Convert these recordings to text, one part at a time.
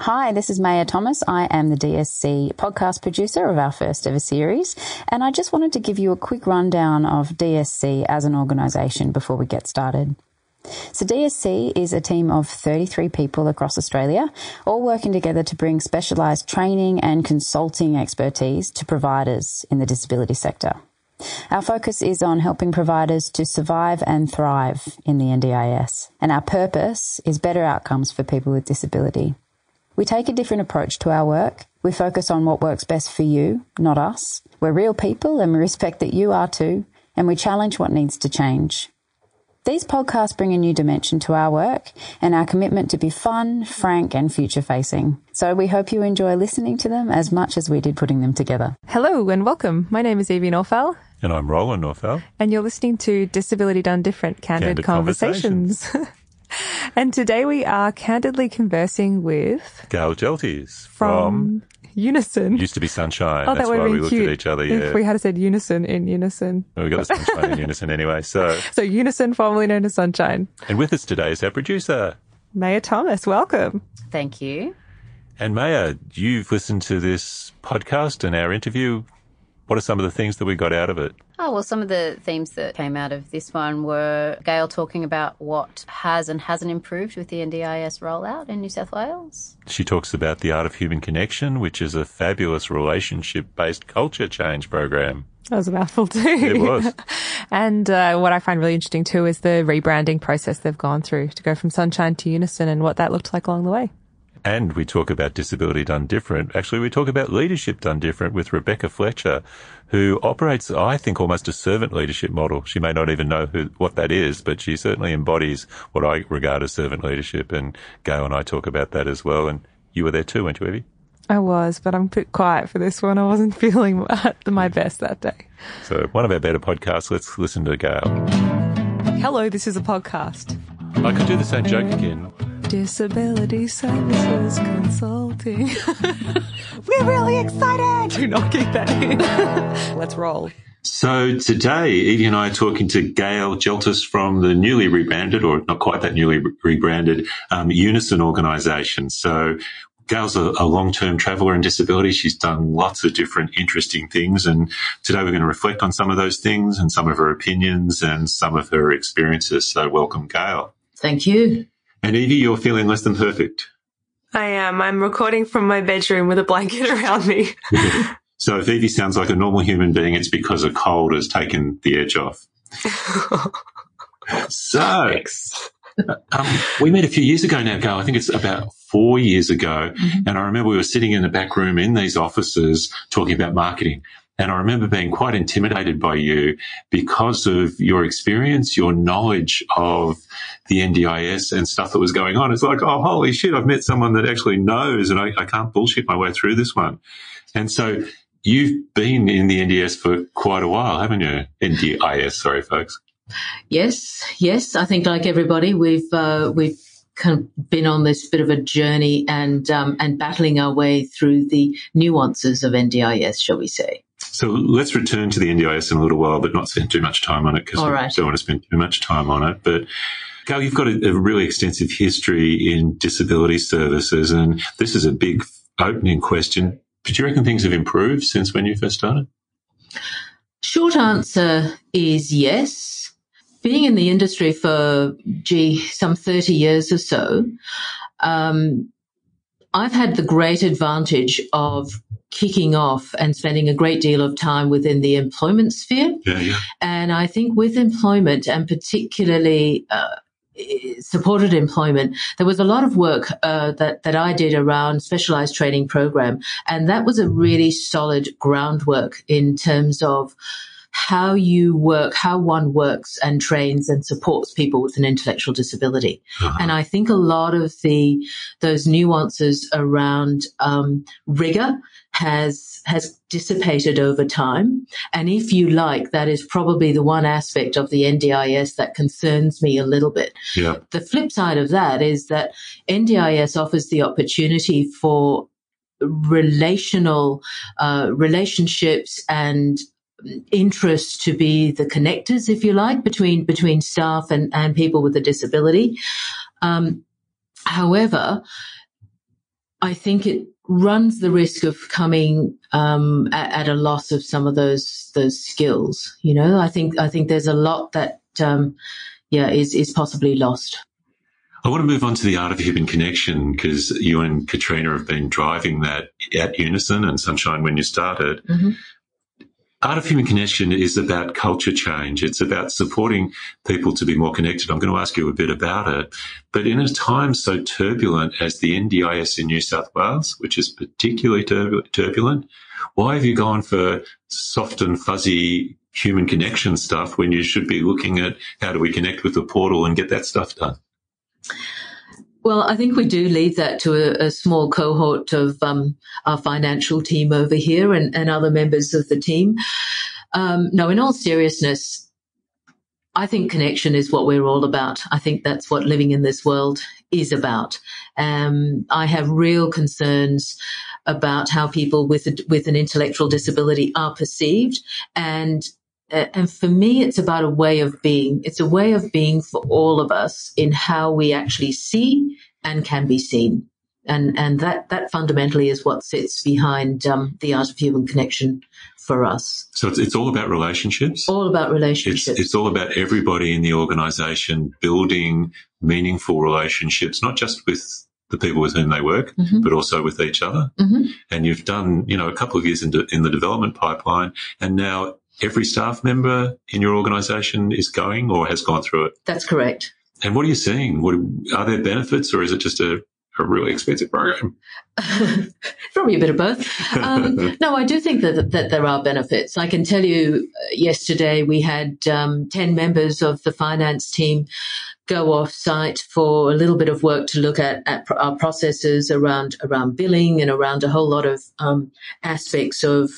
Hi, this is Maya Thomas. I am the DSC podcast producer of our first ever series, and I just wanted to give you a quick rundown of DSC as an organisation before we get started. So, DSC is a team of 33 people across Australia, all working together to bring specialised training and consulting expertise to providers in the disability sector. Our focus is on helping providers to survive and thrive in the NDIS, and our purpose is better outcomes for people with disability. We take a different approach to our work. We focus on what works best for you, not us. We're real people and we respect that you are too, and we challenge what needs to change. These podcasts bring a new dimension to our work and our commitment to be fun, frank, and future facing. So we hope you enjoy listening to them as much as we did putting them together. Hello and welcome. My name is Evie Naufal. And I'm Roland Naufal. And you're listening to Disability Done Different Candid, Candid Conversations. Conversations. and today we are candidly conversing with Gail Jelties from, from Unisson. Used to be Sunshine. Oh, That's that why we looked at each other. Yeah. If we had said Unisson in Unison. Well, we got the Sunshine in Unison anyway. So, so Unisson, formerly known as Sunshine. And with us today is our producer, Maya Thomas. Welcome. Thank you. And Maya, you've listened to this podcast and our interview what are some of the things that we got out of it? Oh, well, some of the themes that came out of this one were Gail talking about what has and hasn't improved with the NDIS rollout in New South Wales. She talks about the Art of Human Connection, which is a fabulous relationship based culture change program. That was a mouthful too. It was. and uh, what I find really interesting too is the rebranding process they've gone through to go from Sunshine to Unisson and what that looked like along the way. And we talk about disability done different. Actually, we talk about leadership done different with Rebecca Fletcher, who operates, I think, almost a servant leadership model. She may not even know who, what that is, but she certainly embodies what I regard as servant leadership. And Gail and I talk about that as well. And you were there too, weren't you, Evie? I was, but I'm a bit quiet for this one. I wasn't feeling my best that day. So, one of our better podcasts. Let's listen to Gail. Hello, this is a podcast. I could do the same joke again. Disability Services Consulting. We're really excited! Do not keep that in. Let's roll. So today, Evie and I are talking to Gail Jeltis from the newly rebranded, or not quite that newly rebranded, um, Unisson organisation. So Gail's a, a, long-term traveller in disability. She's done lots of different interesting things. And today we're going to reflect on some of those things and some of her opinions and some of her experiences. So welcome, Gail. Thank you. And Evie, you're feeling less than perfect. I am. I'm recording from my bedroom with a blanket around me. so if Evie sounds like a normal human being, it's because a cold has taken the edge off. so, um, we met a few years ago now, Gail. I think it's about four years ago. Mm-hmm. And I remember we were sitting in the back room in these offices talking about marketing. And I remember being quite intimidated by you because of your experience, your knowledge of the NDIS and stuff that was going on. It's like, oh, holy shit, I've met someone that actually knows and I, I can't bullshit my way through this one. And so you've been in the NDIS for quite a while, haven't you? NDIS, sorry, folks. Yes, yes. I think like everybody, we've, uh, we've, kind of been on this bit of a journey and um, and battling our way through the nuances of NDIS, shall we say? So let's return to the NDIS in a little while, but not spend too much time on it because we right. don't want to spend too much time on it. But Gail, you've got a, a, really extensive history in disability services, and this is a big opening question. Do you reckon things have improved since when you first started? Short answer is yes. Being in the industry for, gee, some 30 years or so, um, I've had the great advantage of kicking off and spending a great deal of time within the employment sphere. Yeah, yeah. And I think with employment and particularly uh, supported employment, there was a lot of work uh, that that I did around specialized training program, and that was a really solid groundwork in terms of how you work, how one works and trains and supports people with an intellectual disability. Uh-huh. And I think a lot of the those nuances around um, rigor has has dissipated over time. And if you like, that is probably the one aspect of the NDIS that concerns me a little bit. Yeah. The flip side of that is that NDIS offers the opportunity for relational uh, relationships and interest to be the connectors, if you like, between between staff and, and people with a disability. Um, however, I think it runs the risk of coming um, at, at, a loss of some of those those skills. You know, I think I think there's a lot that um, yeah is is possibly lost. I want to move on to the art of human connection because you and Katrina have been driving that at Unisson and Sunshine when you started. Mm-hmm. Art of Human Connection is about culture change. It's about supporting people to be more connected. I'm going to ask you a bit about it. But in a time so turbulent as the NDIS in New South Wales, which is particularly turbulent, why have you gone for soft and fuzzy human connection stuff when you should be looking at how do we connect with the portal and get that stuff done? Well, I think we do leave that to a, a small cohort of um, our financial team over here and, and other members of the team. Um, no, in all seriousness, I think connection is what we're all about. I think that's what living in this world is about. Um, I have real concerns about how people with a, with an intellectual disability are perceived, and and for me, it's about a way of being. It's a way of being for all of us in how we actually see and can be seen. And, and that, that fundamentally is what sits behind um, the art of human connection for us. So it's, it's all about relationships? All about relationships. It's, it's all about everybody in the organization building meaningful relationships, not just with the people with whom they work, mm-hmm. but also with each other. Mm-hmm. And you've done, you know, a couple of years in, in the development pipeline, and now every staff member in your organisation is going or has gone through it. That's correct. And what are you seeing? What are there benefits, or is it just a, a really expensive program? Probably a bit of both. Um, no, I do think that, that there are benefits. I can tell you, uh, yesterday we had um, ten members of the finance team go off site for a little bit of work to look at, at our processes around around billing and around a whole lot of um, aspects of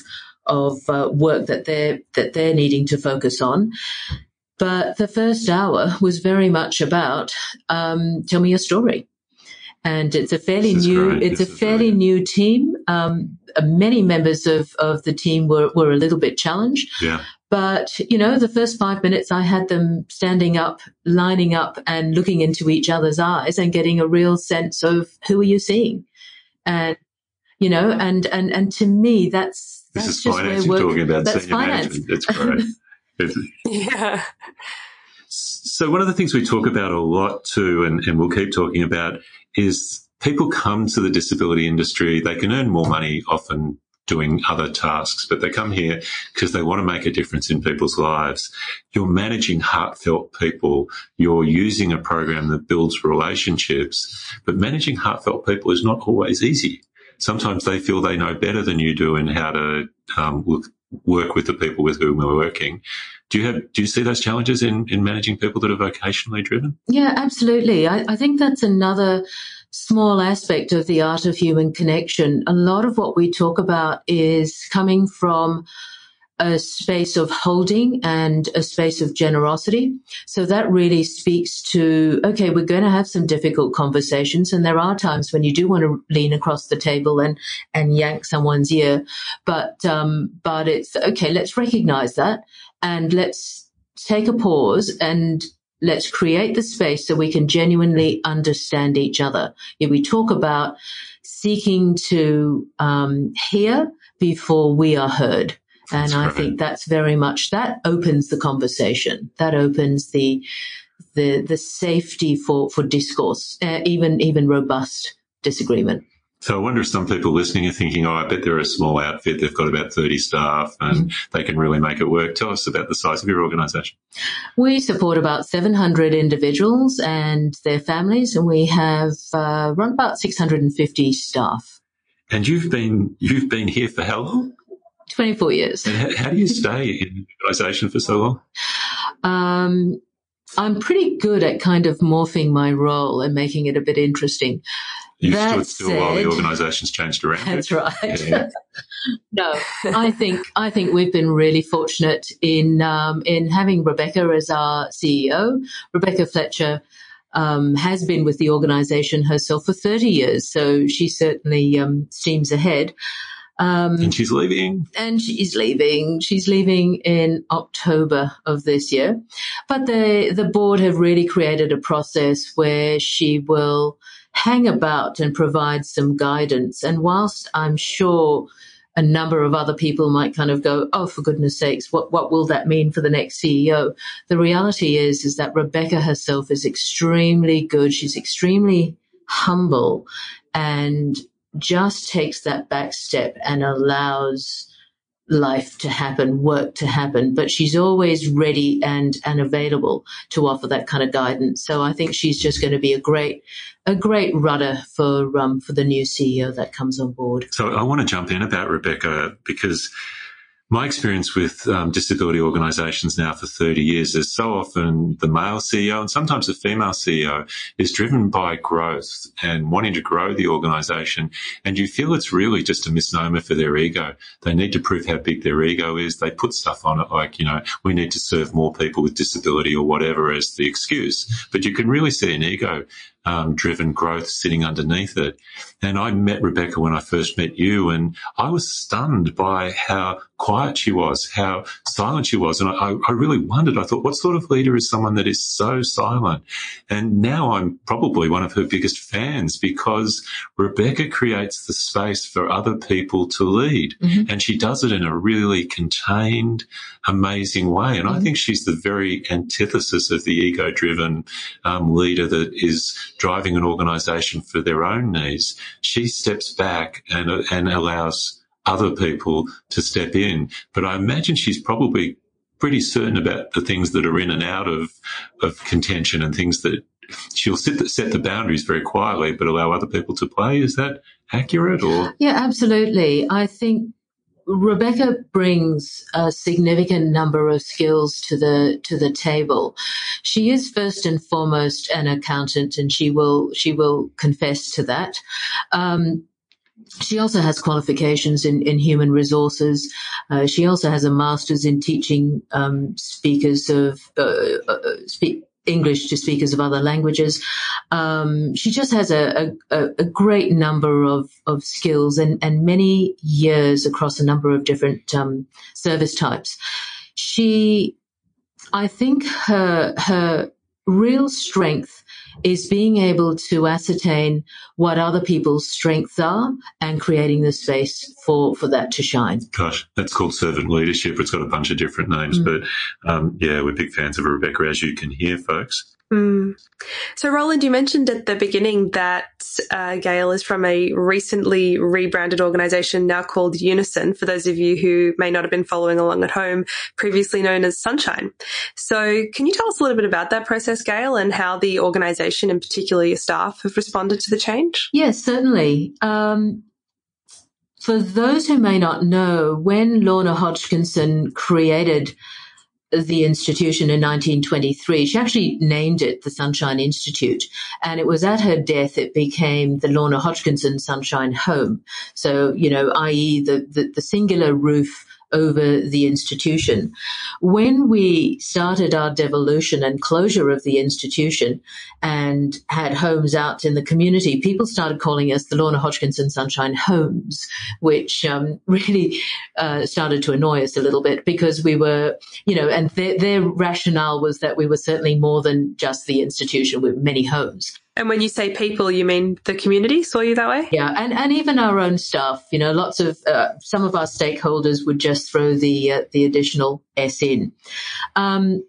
of uh, work that they're that they're needing to focus on. But the first hour was very much about um, tell me your story, and it's a fairly new great. it's this a fairly new team. Um, many members of of the team were were a little bit challenged. Yeah. But, you know, the first five minutes I had them standing up, lining up and looking into each other's eyes and getting a real sense of who are you seeing? And, you know, and, and, and to me, that's, this is finance you're talking about That's senior finance. management. That's great. yeah. So one of the things we talk about a lot too, and, and we'll keep talking about, is people come to the disability industry. They can earn more money often doing other tasks, but they come here because they want to make a difference in people's lives. You're managing heartfelt people. You're using a program that builds relationships, but managing heartfelt people is not always easy sometimes they feel they know better than you do in how to um, look, work with the people with whom we're working. Do you have do you see those challenges in, in managing people that are vocationally driven? Yeah, absolutely. I, I think that's another small aspect of the art of human connection. A lot of what we talk about is coming from a space of holding and a space of generosity. So that really speaks to, okay, we're going to have some difficult conversations. And there are times when you do want to lean across the table and, and yank someone's ear. But, um, but it's okay. Let's recognize that and let's take a pause and let's create the space so we can genuinely understand each other. We talk about seeking to um, hear before we are heard. And I think that's very much that opens the conversation. That opens the the the safety for for discourse, uh, even even robust disagreement. So I wonder if some people listening are thinking, "Oh, I bet they're a small outfit. They've got about thirty staff, and mm-hmm. they can really make it work." Tell us about the size of your organisation. We support about seven hundred individuals and their families, and we have uh, run about six hundred and fifty staff. And you've been you've been here for how long? 24 years. And how do you stay in organisation for so long? Um, I'm pretty good at kind of morphing my role and making it a bit interesting. You that stood still said, while the organisation's changed around. That's right. Yeah. no, I think I think we've been really fortunate in um, in having Rebecca as our CEO. Rebecca Fletcher um, has been with the organisation herself for 30 years, so she certainly um, steams ahead. Um, and she's leaving. And she's leaving. She's leaving in October of this year. But the, the board have really created a process where she will hang about and provide some guidance. And whilst I'm sure a number of other people might kind of go, oh, for goodness sakes, what, what will that mean for the next CEO? The reality is, is that Rebecca herself is extremely good. She's extremely humble and just takes that back step and allows life to happen, work to happen, but she's always ready and, and available to offer that kind of guidance. So I think she's just going to be a great, a great rudder for, um, for the new CEO that comes on board. So I want to jump in about Rebecca because my experience with um, disability organisations now for 30 years is so often the male CEO and sometimes the female CEO is driven by growth and wanting to grow the organisation. And you feel it's really just a misnomer for their ego. They need to prove how big their ego is. They put stuff on it like, you know, we need to serve more people with disability or whatever as the excuse. But you can really see an ego um, driven growth sitting underneath it. And I met Rebecca when I first met you, and I was stunned by how quiet she was, how silent she was. And I, I really wondered, I thought, what sort of leader is someone that is so silent? And now I'm probably one of her biggest fans because Rebecca creates the space for other people to lead. Mm-hmm. And she does it in a really contained, amazing way. And mm-hmm. I think she's the very antithesis of the ego driven um, leader that is driving an organization for their own needs. She steps back and, and allows other people to step in. But I imagine she's probably pretty certain about the things that are in and out of, of contention and things that she'll set the, set the boundaries very quietly, but allow other people to play. Is that accurate or? Yeah, absolutely. I think Rebecca brings a significant number of skills to the to the table. She is first and foremost an accountant, and she will she will confess to that. Um, she also has qualifications in, in human resources. Uh, she also has a master's in teaching um, speakers of uh, uh, speak, English to speakers of other languages. Um, she just has a, a, a, great number of, of skills and, and many years across a number of different um, service types. She, I think her her real strength is being able to ascertain what other people's strengths are and creating the space for, for that to shine. Gosh, that's called servant leadership. It's got a bunch of different names, mm. but um, yeah, we're big fans of Rebecca, as you can hear, folks. Mm. So, Roland, you mentioned at the beginning that uh, Gail is from a recently rebranded organization now called Unisson, for those of you who may not have been following along at home, previously known as Sunshine. So, can you tell us a little bit about that process, Gail, and how the organization, and particularly your staff, have responded to the change? Yes, certainly. Um, for those who may not know, when Lorna Hodgkinson created the institution in 1923. She actually named it the Sunshine Institute. And it was at her death it became the Lorna Hodgkinson Sunshine Home. So, you know, i.e. the, the, the singular roof over the institution. When we started our devolution and closure of the institution and had homes out in the community, people started calling us the Lorna Hodgkinson Sunshine Homes, which um, really uh, started to annoy us a little bit because we were, you know, and their, their rationale was that we were certainly more than just the institution with many homes. And when you say people, you mean the community saw you that way? Yeah, and, and even our own staff. You know, lots of uh, some of our stakeholders would just throw the uh, the additional S in. Um,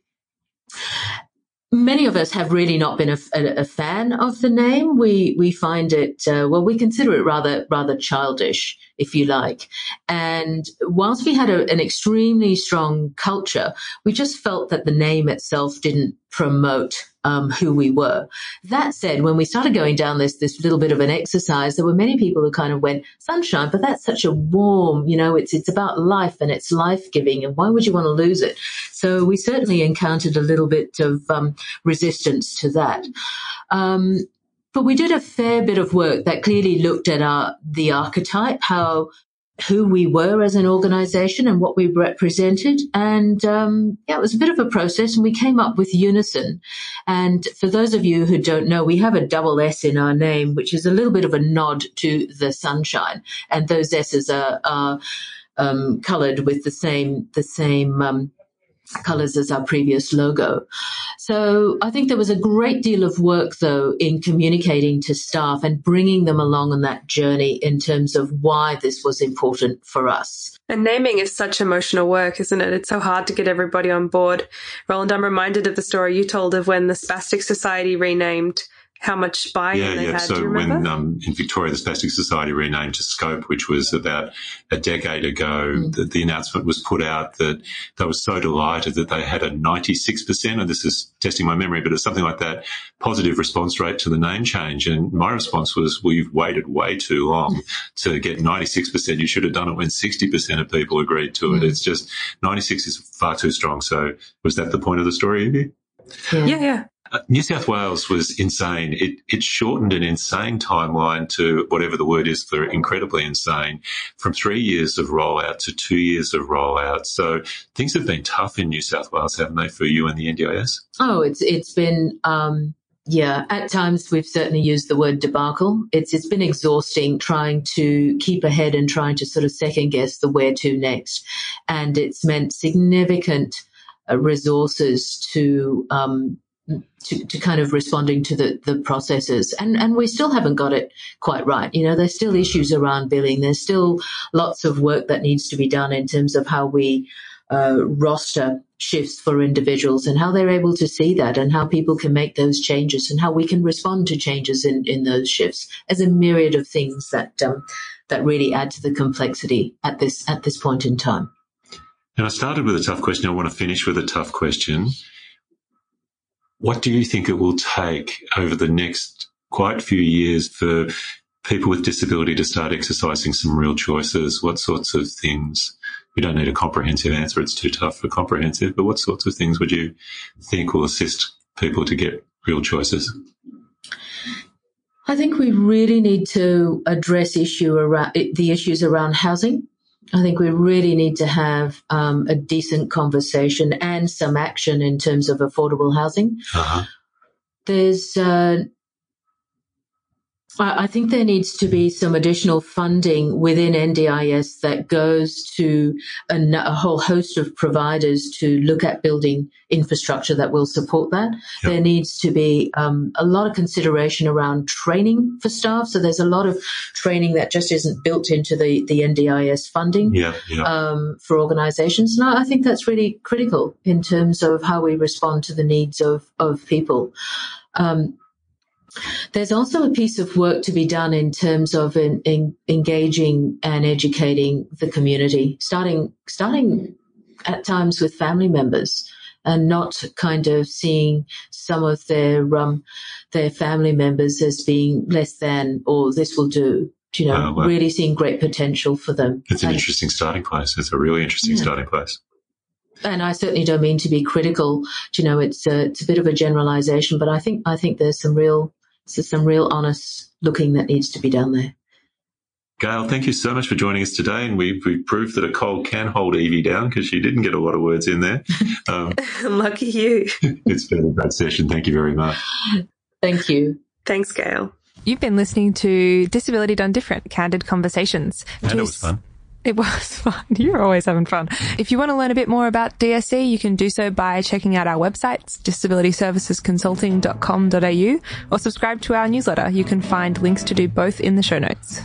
many of us have really not been a, a, a, fan of the name. We we find it uh, well, we consider it rather rather childish, if you like. And whilst we had a, an extremely strong culture, we just felt that the name itself didn't promote um, who we were. That said, when we started going down this this little bit of an exercise, there were many people who kind of went sunshine, but that's such a warm, you know, it's it's about life and it's life giving, and why would you want to lose it? So we certainly encountered a little bit of um, resistance to that. Um, but we did a fair bit of work that clearly looked at our the archetype, how who we were as an organization and what we represented. And um, yeah, it was a bit of a process, and we came up with Unisson. And for those of you who don't know, we have a double S in our name, which is a little bit of a nod to the sunshine. And those S's are, are um, colored with the same the same um, colors as our previous logo. So I think there was a great deal of work though in communicating to staff and bringing them along on that journey in terms of why this was important for us. And naming is such emotional work, isn't it? It's so hard to get everybody on board. Roland, I'm reminded of the story you told of when the Spastic Society renamed how much buy-in yeah, they yeah. had. So when um, in Victoria, the Spastic Society renamed to Scope, which was about a decade ago, mm. the, the, announcement was put out that they were so delighted that they had a 96%, and this is testing my memory, but it's something like that, positive response rate to the name change. And my response was, well, you've waited way too long to get 96%. You should have done it when 60% of people agreed to it. Mm. It's just 96 is far too strong. So was that the point of the story, Evie? Yeah, yeah. yeah. Uh, New South Wales was insane. It, it shortened an insane timeline to whatever the word is for incredibly insane from three years of rollout to two years of rollout. So things have been tough in New South Wales, haven't they, for you and the NDIS? Oh, it's, it's been, um, yeah, at times we've certainly used the word debacle. It's it's been exhausting trying to keep ahead and trying to sort of second guess the where to next, and it's meant significant uh, resources to um, to, to kind of responding to the, the processes. And, and we still haven't got it quite right. You know, there's still issues around billing. There's still lots of work that needs to be done in terms of how we uh, roster shifts for individuals and how they're able to see that and how people can make those changes and how we can respond to changes in, in those shifts as a myriad of things that, um, that really add to the complexity at this, at this point in time. And I started with a tough question. I want to finish with a tough question. What do you think it will take over the next quite few years for people with disability to start exercising some real choices? What sorts of things? We don't need a comprehensive answer. It's too tough for comprehensive, but what sorts of things would you think will assist people to get real choices? I think we really need to address issue around the issues around housing. I think we really need to have um, a decent conversation and some action in terms of affordable housing. Uh-huh. There's uh, I think there needs to be some additional funding within NDIS that goes to a, a, whole host of providers to look at building infrastructure that will support that. Yep. There needs to be um, a lot of consideration around training for staff. So there's a lot of training that just isn't built into the, the NDIS funding yeah, yeah. Um, for organizations. And I think that's really critical in terms of how we respond to the needs of, of people. Um, there's also a piece of work to be done in terms of in, in engaging and educating the community, starting starting at times with family members, and not kind of seeing some of their um, their family members as being less than or this will do. You know, uh, well, really seeing great potential for them. It's an and, interesting starting place. It's a really interesting yeah. starting place and I certainly don't mean to be critical. You know, it's a, it's a bit of a generalization, but I think I think there's some real so some real honest looking that needs to be done there. Gail, thank you so much for joining us today. And we, we proved that a cold can hold Evie down because she didn't get a lot of words in there. Um, Lucky you. it's been a great session. Thank you very much. Thank you. Thanks, Gail. You've been listening to Disability Done Different Candid Conversations. And it was fun. It was fun. You're always having fun. If you want to learn a bit more about DSC, you can do so by checking out our websites, disabilityservicesconsulting.com.au, or subscribe to our newsletter. You can find links to do both in the show notes.